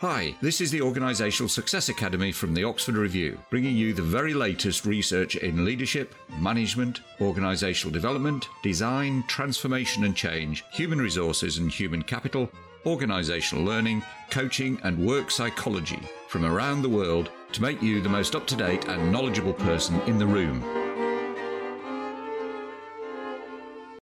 Hi, this is the Organisational Success Academy from the Oxford Review, bringing you the very latest research in leadership, management, organisational development, design, transformation and change, human resources and human capital, organisational learning, coaching, and work psychology from around the world to make you the most up to date and knowledgeable person in the room.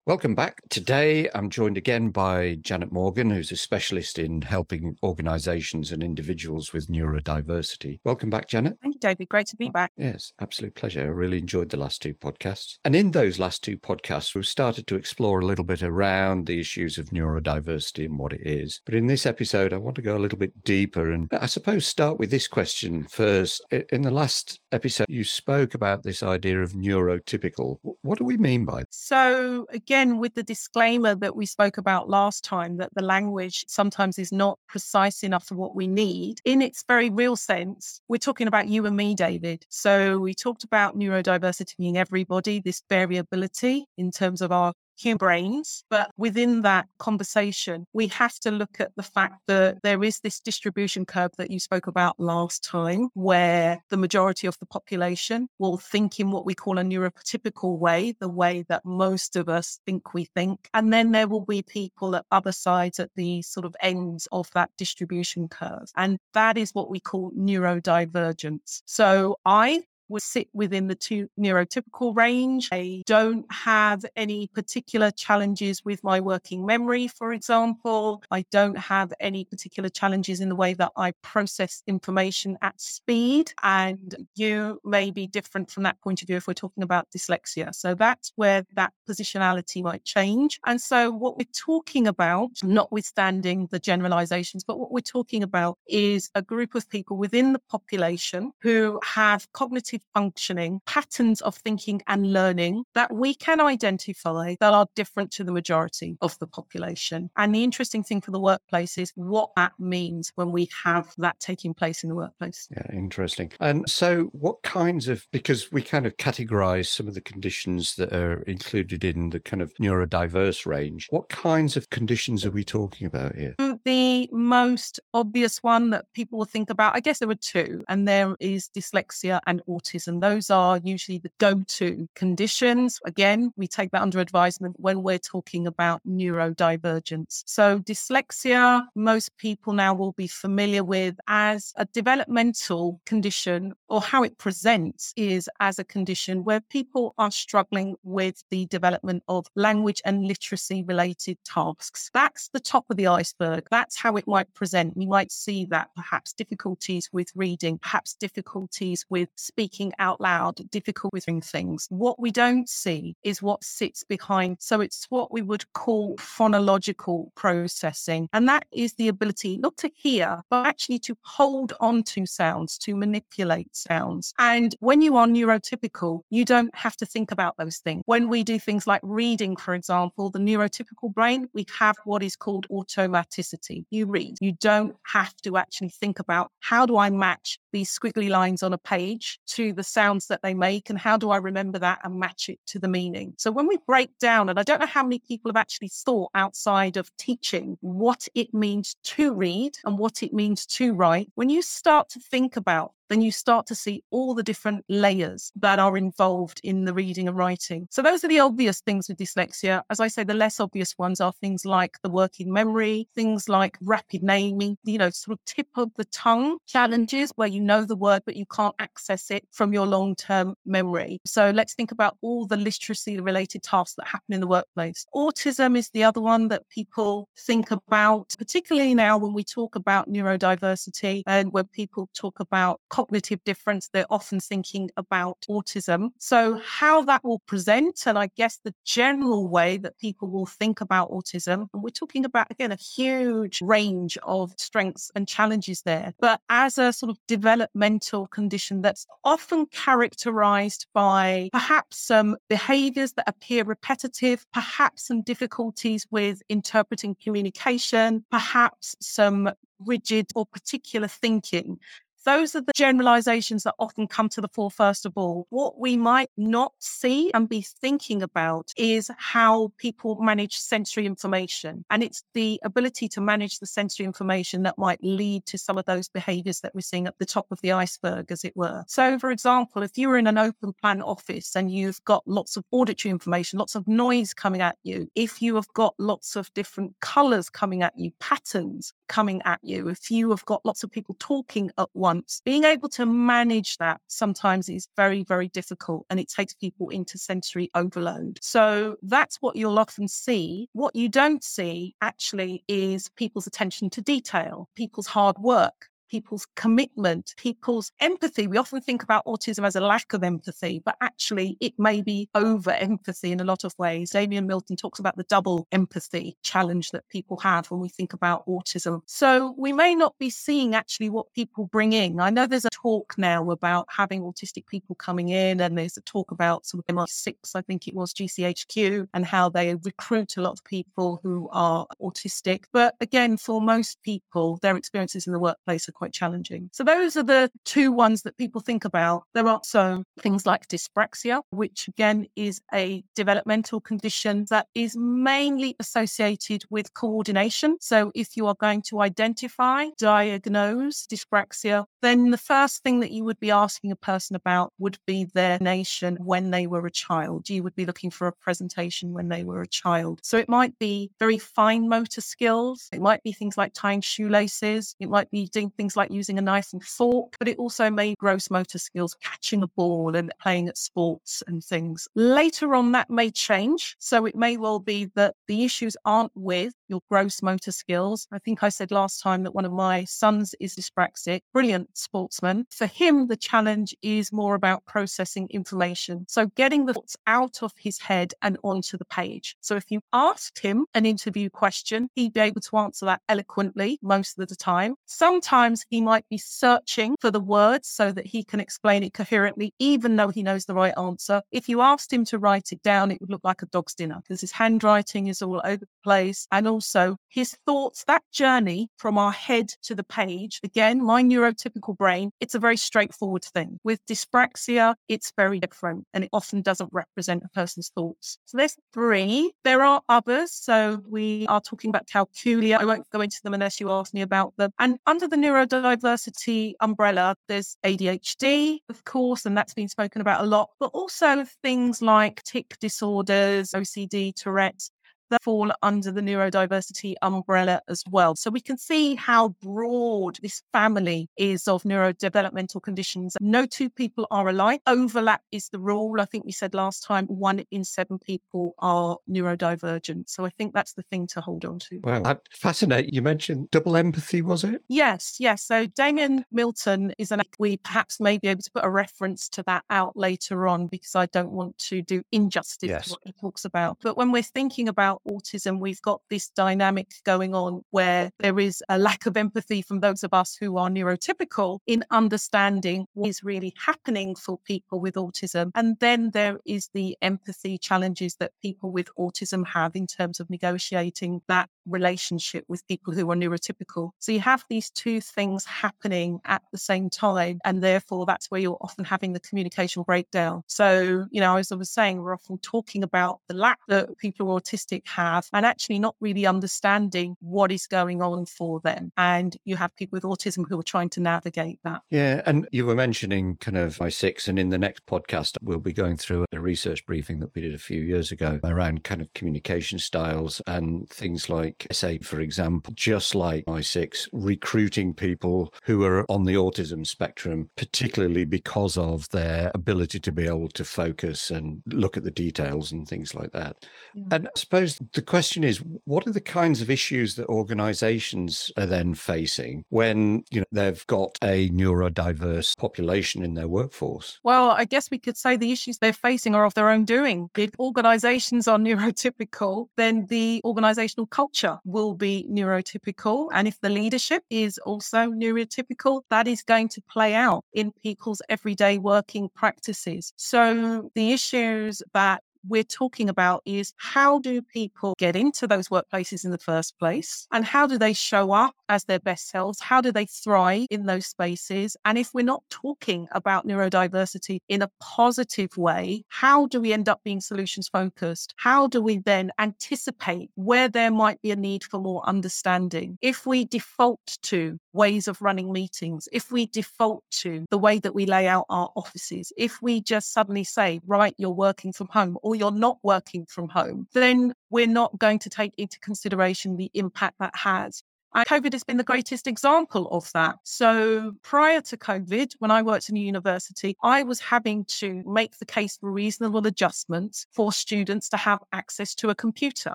Welcome back. Today, I'm joined again by Jannett Morgan, who's a specialist in helping organizations and individuals with neurodiversity. Welcome back, Jannett. Thank David. Great to be oh, back. Yes, absolute pleasure. I really enjoyed the last two podcasts. And in those last two podcasts, we've started to explore a little bit around the issues of neurodiversity and what it is. But in this episode, I want to go a little bit deeper and I suppose start with this question first. In the last episode, you spoke about this idea of neurotypical. What do we mean by that? So, again, again, with the disclaimer that we spoke about last time, that the language sometimes is not precise enough for what we need, in its very real sense, we're talking about you and me, David. So we talked about neurodiversity being everybody, this variability in terms of our human brains. But within that conversation, we have to look at the fact that there is this distribution curve that you spoke about last time, where the majority of the population will think in what we call a neurotypical way, the way that most of us think we think. And then there will be people at other sides at the sort of ends of that distribution curve. And that is what we call neurodivergence. So I would sit within the two neurotypical range. I don't have any particular challenges with my working memory, for example. I don't have any particular challenges in the way that I process information at speed. And you may be different from that point of view if we're talking about dyslexia. So that's where that positionality might change. And so what we're talking about, notwithstanding the generalizations, but what we're talking about is a group of people within the population who have cognitive functioning, patterns of thinking and learning that we can identify that are different to the majority of the population. And the interesting thing for the workplace is what that means when we have that taking place in the workplace. Yeah, interesting. And so, what kinds of, because we kind of categorize some of the conditions that are included in the kind of neurodiverse range, what kinds of conditions are we talking about here? The most obvious one that people will think about, I guess there are two, and there is dyslexia and autism. Those are usually the go to conditions. Again, we take that under advisement when we're talking about neurodivergence. So, dyslexia, most people now will be familiar with as a developmental condition, or how it presents is as a condition where people are struggling with the development of language and literacy related tasks. That's the top of the iceberg. That's how it might present. We might see that perhaps difficulties with reading, perhaps difficulties with speaking out loud, difficult with things. What we don't see is what sits behind. So it's what we would call phonological processing. And that is the ability not to hear, but actually to hold on to sounds, to manipulate sounds. And when you are neurotypical, you don't have to think about those things. When we do things like reading, for example, the neurotypical brain, we have what is called automaticity. You read, you don't have to actually think about how do I match these squiggly lines on a page to the sounds that they make and how do I remember that and match it to the meaning. So when we break down, and I don't know how many people have actually thought outside of teaching what it means to read and what it means to write, when you start to think about then you start to see all the different layers that are involved in the reading and writing. So those are the obvious things with dyslexia. As I say, the less obvious ones are things like the working memory, things like rapid naming, you know, sort of tip of the tongue challenges where you know the word, but you can't access it from your long term memory. So let's think about all the literacy related tasks that happen in the workplace. Autism is the other one that people think about, particularly now when we talk about neurodiversity and when people talk about cognitive difference, they're often thinking about autism. So, how that will present, and I guess the general way that people will think about autism, and we're talking about, again, a huge range of strengths and challenges there, but as a sort of developmental condition that's often characterized by perhaps some behaviors that appear repetitive, perhaps some difficulties with interpreting communication, perhaps some rigid or particular thinking those are the generalizations that often come to the fore first of all. What we might not see and be thinking about is how people manage sensory information. And it's the ability to manage the sensory information that might lead to some of those behaviors that we're seeing at the top of the iceberg, as it were. So, for example, if you're in an open plan office and you've got lots of auditory information, lots of noise coming at you, if you have got lots of different colors coming at you, patterns coming at you, if you have got lots of people talking at once, Um, being able to manage that sometimes is very, very difficult and it takes people into sensory overload. So that's what you'll often see. What you don't see actually is people's attention to detail, people's hard work, people's commitment, people's empathy. We often think about autism as a lack of empathy, but actually it may be over empathy in a lot of ways. Damian Milton talks about the double empathy challenge that people have when we think about autism. So we may not be seeing actually what people bring in. I know there's a talk now about having autistic people coming in, and there's a talk about of MI6, I think it was GCHQ, and how they recruit a lot of people who are autistic. But again, for most people, their experiences in the workplace are quite challenging. So those are the two ones that people think about. There are also things like dyspraxia, which again is a developmental condition that is mainly associated with coordination. So if you are going to identify, diagnose dyspraxia, then the first thing that you would be asking a person about would be their nation when they were a child. You would be looking for a presentation when they were a child. So it might be very fine motor skills. It might be things like tying shoelaces. It might be doing things things like using a knife and fork, but it also made gross motor skills, catching a ball and playing at sports and things. Later on, that may change. So it may well be that the issues aren't with your gross motor skills. I think I said last time that one of my sons is dyspraxic, brilliant sportsman. For him, the challenge is more about processing information. So getting the thoughts out of his head and onto the page. So if you asked him an interview question, he'd be able to answer that eloquently most of the time. Sometimes he might be searching for the words so that he can explain it coherently, even though he knows the right answer. If you asked him to write it down, it would look like a dog's dinner because his handwriting is all over the place and also his thoughts, that journey from our head to the page. Again, my neurotypical brain, it's a very straightforward thing. With dyspraxia, it's very different and it often doesn't represent a person's thoughts. So there's three. There are others. So we are talking about calculia. I won't go into them unless you ask me about them. And under the neurodiversity umbrella, there's ADHD, of course, and that's been spoken about a lot, but also things like tic disorders, OCD, Tourette's, that fall under the neurodiversity umbrella as well. So we can see how broad this family is of neurodevelopmental conditions. No two people are alike. Overlap is the rule. I think we said last time one in seven people are neurodivergent. So I think that's the thing to hold on to. Wow, fascinating. You mentioned double empathy, was it? Yes, yes. So Damian Milton is an we perhaps may be able to put a reference to that out later on because I don't want to do injustice yes. to what he talks about. But when we're thinking about about autism, we've got this dynamic going on where there is a lack of empathy from those of us who are neurotypical in understanding what is really happening for people with autism. And then there is the empathy challenges that people with autism have in terms of negotiating that relationship with people who are neurotypical. So you have these two things happening at the same time. And therefore, that's where you're often having the communication breakdown. So, you know, as I was saying, we're often talking about the lack that people who are autistic have and actually not really understanding what is going on for them. And you have people with autism who are trying to navigate that. Yeah. And you were mentioning kind of MI6, and in the next podcast, we'll be going through a research briefing that we did a few years ago around kind of communication styles and things like, say, for example, just like MI6, recruiting people who are on the autism spectrum, particularly because of their ability to be able to focus and look at the details and things like that. Yeah. And I suppose the question is, what are the kinds of issues that organizations are then facing when, you know, they've got a neurodiverse population in their workforce? Well, I guess we could say the issues they're facing are of their own doing. If organizations are neurotypical, then the organizational culture will be neurotypical. And if the leadership is also neurotypical, that is going to play out in people's everyday working practices. So the issues that we're talking about is how do people get into those workplaces in the first place? And how do they show up as their best selves? How do they thrive in those spaces? And if we're not talking about neurodiversity in a positive way, how do we end up being solutions focused? How do we then anticipate where there might be a need for more understanding? If we default to ways of running meetings, if we default to the way that we lay out our offices, if we just suddenly say, right, you're working from home or you're not working from home, then we're not going to take into consideration the impact that has and COVID has been the greatest example of that. So prior to COVID, when I worked in a university, I was having to make the case for reasonable adjustments for students to have access to a computer.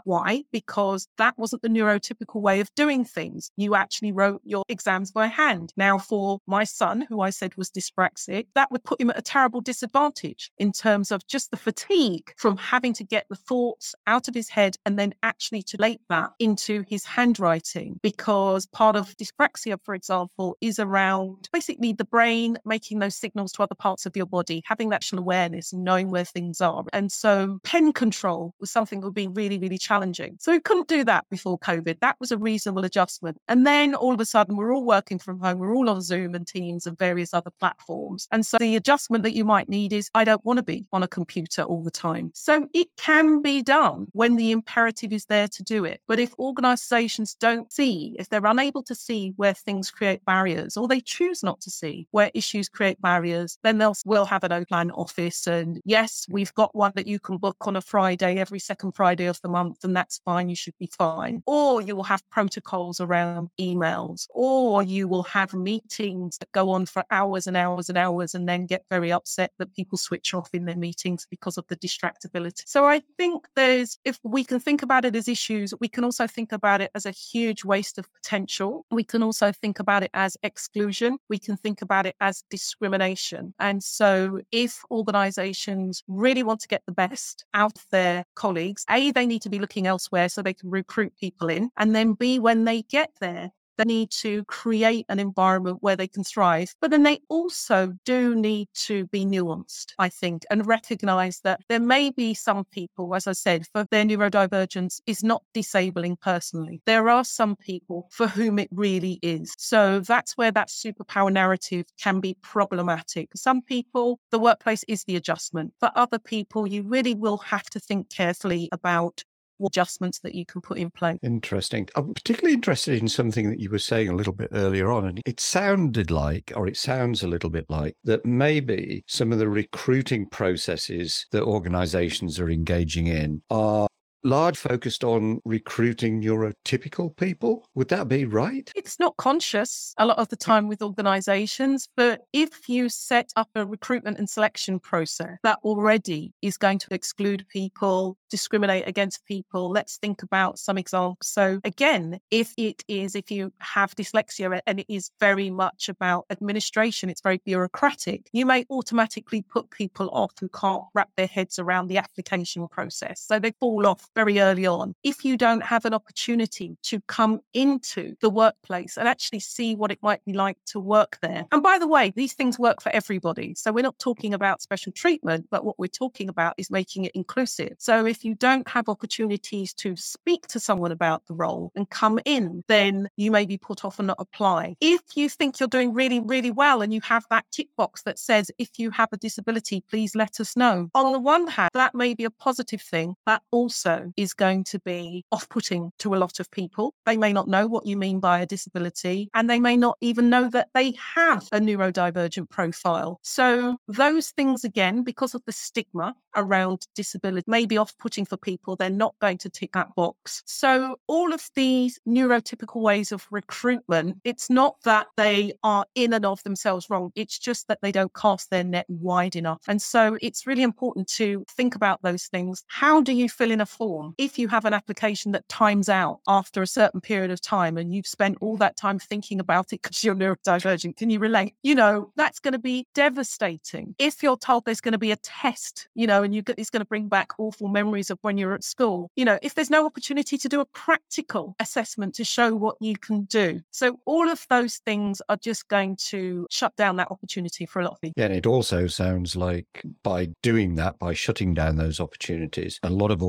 Why? Because that wasn't the neurotypical way of doing things. You actually wrote your exams by hand. Now, for my son, who I said was dyspraxic, that would put him at a terrible disadvantage in terms of just the fatigue from having to get the thoughts out of his head and then actually to late that into his handwriting because because part of dyspraxia, for example, is around basically the brain making those signals to other parts of your body, having that awareness knowing where things are. And so pen control was something that would be really, really challenging. So we couldn't do that before COVID. That was a reasonable adjustment. And then all of a sudden, we're all working from home. We're all on Zoom and Teams and various other platforms. And so the adjustment that you might need is I don't want to be on a computer all the time. So it can be done when the imperative is there to do it. But if organizations don't see if they're unable to see where things create barriers or they choose not to see where issues create barriers, then they'll will have an open office. And yes, we've got one that you can book on a Friday, every second Friday of the month, and that's fine. You should be fine. Or you will have protocols around emails, or you will have meetings that go on for hours and hours and hours and then get very upset that people switch off in their meetings because of the distractibility. So I think there's, if we can think about it as issues, we can also think about it as a huge waste of potential. We can also think about it as exclusion. We can think about it as discrimination. And so, if organizations really want to get the best out of their colleagues, A, they need to be looking elsewhere so they can recruit people in. And then B, when they get there, they need to create an environment where they can thrive. But then they also do need to be nuanced, I think, and recognize that there may be some people, as I said, for their neurodivergence is not disabling personally. There are some people for whom it really is. So that's where that superpower narrative can be problematic. Some people, the workplace is the adjustment. For other people, you really will have to think carefully about adjustments that you can put in place. Interesting. I'm particularly interested in something that you were saying a little bit earlier on. And it sounded like, or it sounds a little bit like, that maybe some of the recruiting processes that organizations are engaging in are large focused on recruiting neurotypical people. Would that be right? It's not conscious a lot of the time with organizations, but if you set up a recruitment and selection process that already is going to exclude people, discriminate against people, let's think about some examples. So, again, if it is, if you have dyslexia and it is very much about administration, it's very bureaucratic, you may automatically put people off who can't wrap their heads around the application process. So they fall off very early on. If you don't have an opportunity to come into the workplace and actually see what it might be like to work there. And by the way, these things work for everybody. So we're not talking about special treatment, but what we're talking about is making it inclusive. So if you don't have opportunities to speak to someone about the role and come in, then you may be put off and not apply. If you think you're doing really, really well and you have that tick box that says, if you have a disability, please let us know. On the one hand, that may be a positive thing, but also is going to be off putting to a lot of people. They may not know what you mean by a disability, and they may not even know that they have a neurodivergent profile. So, those things, again, because of the stigma around disability, may be off putting for people. They're not going to tick that box. So, all of these neurotypical ways of recruitment, it's not that they are in and of themselves wrong, it's just that they don't cast their net wide enough. And so, it's really important to think about those things. How do you fill in a form? Form. If you have an application that times out after a certain period of time and you've spent all that time thinking about it because you're neurodivergent, can you relate? You know, that's going to be devastating. If you're told there's going to be a test, you know, and you it's going to bring back awful memories of when you're at school, you know, if there's no opportunity to do a practical assessment to show what you can do. So all of those things are just going to shut down that opportunity for a lot of people. Yeah, and it also sounds like by doing that, by shutting down those opportunities, a lot of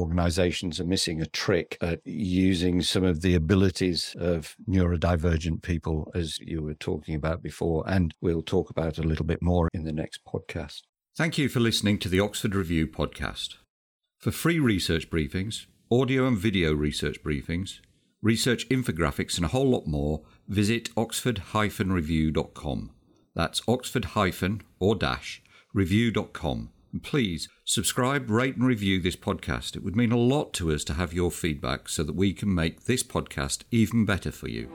organizations are missing a trick at using some of the abilities of neurodivergent people, as you were talking about before, and we'll talk about a little bit more in the next podcast. Thank you for listening to the Oxford Review podcast. For free research briefings, audio and video research briefings, research infographics, and a whole lot more, visit oxford-review.com. That's oxford- or dash review.com. And please subscribe, rate, and review this podcast. It would mean a lot to us to have your feedback so that we can make this podcast even better for you.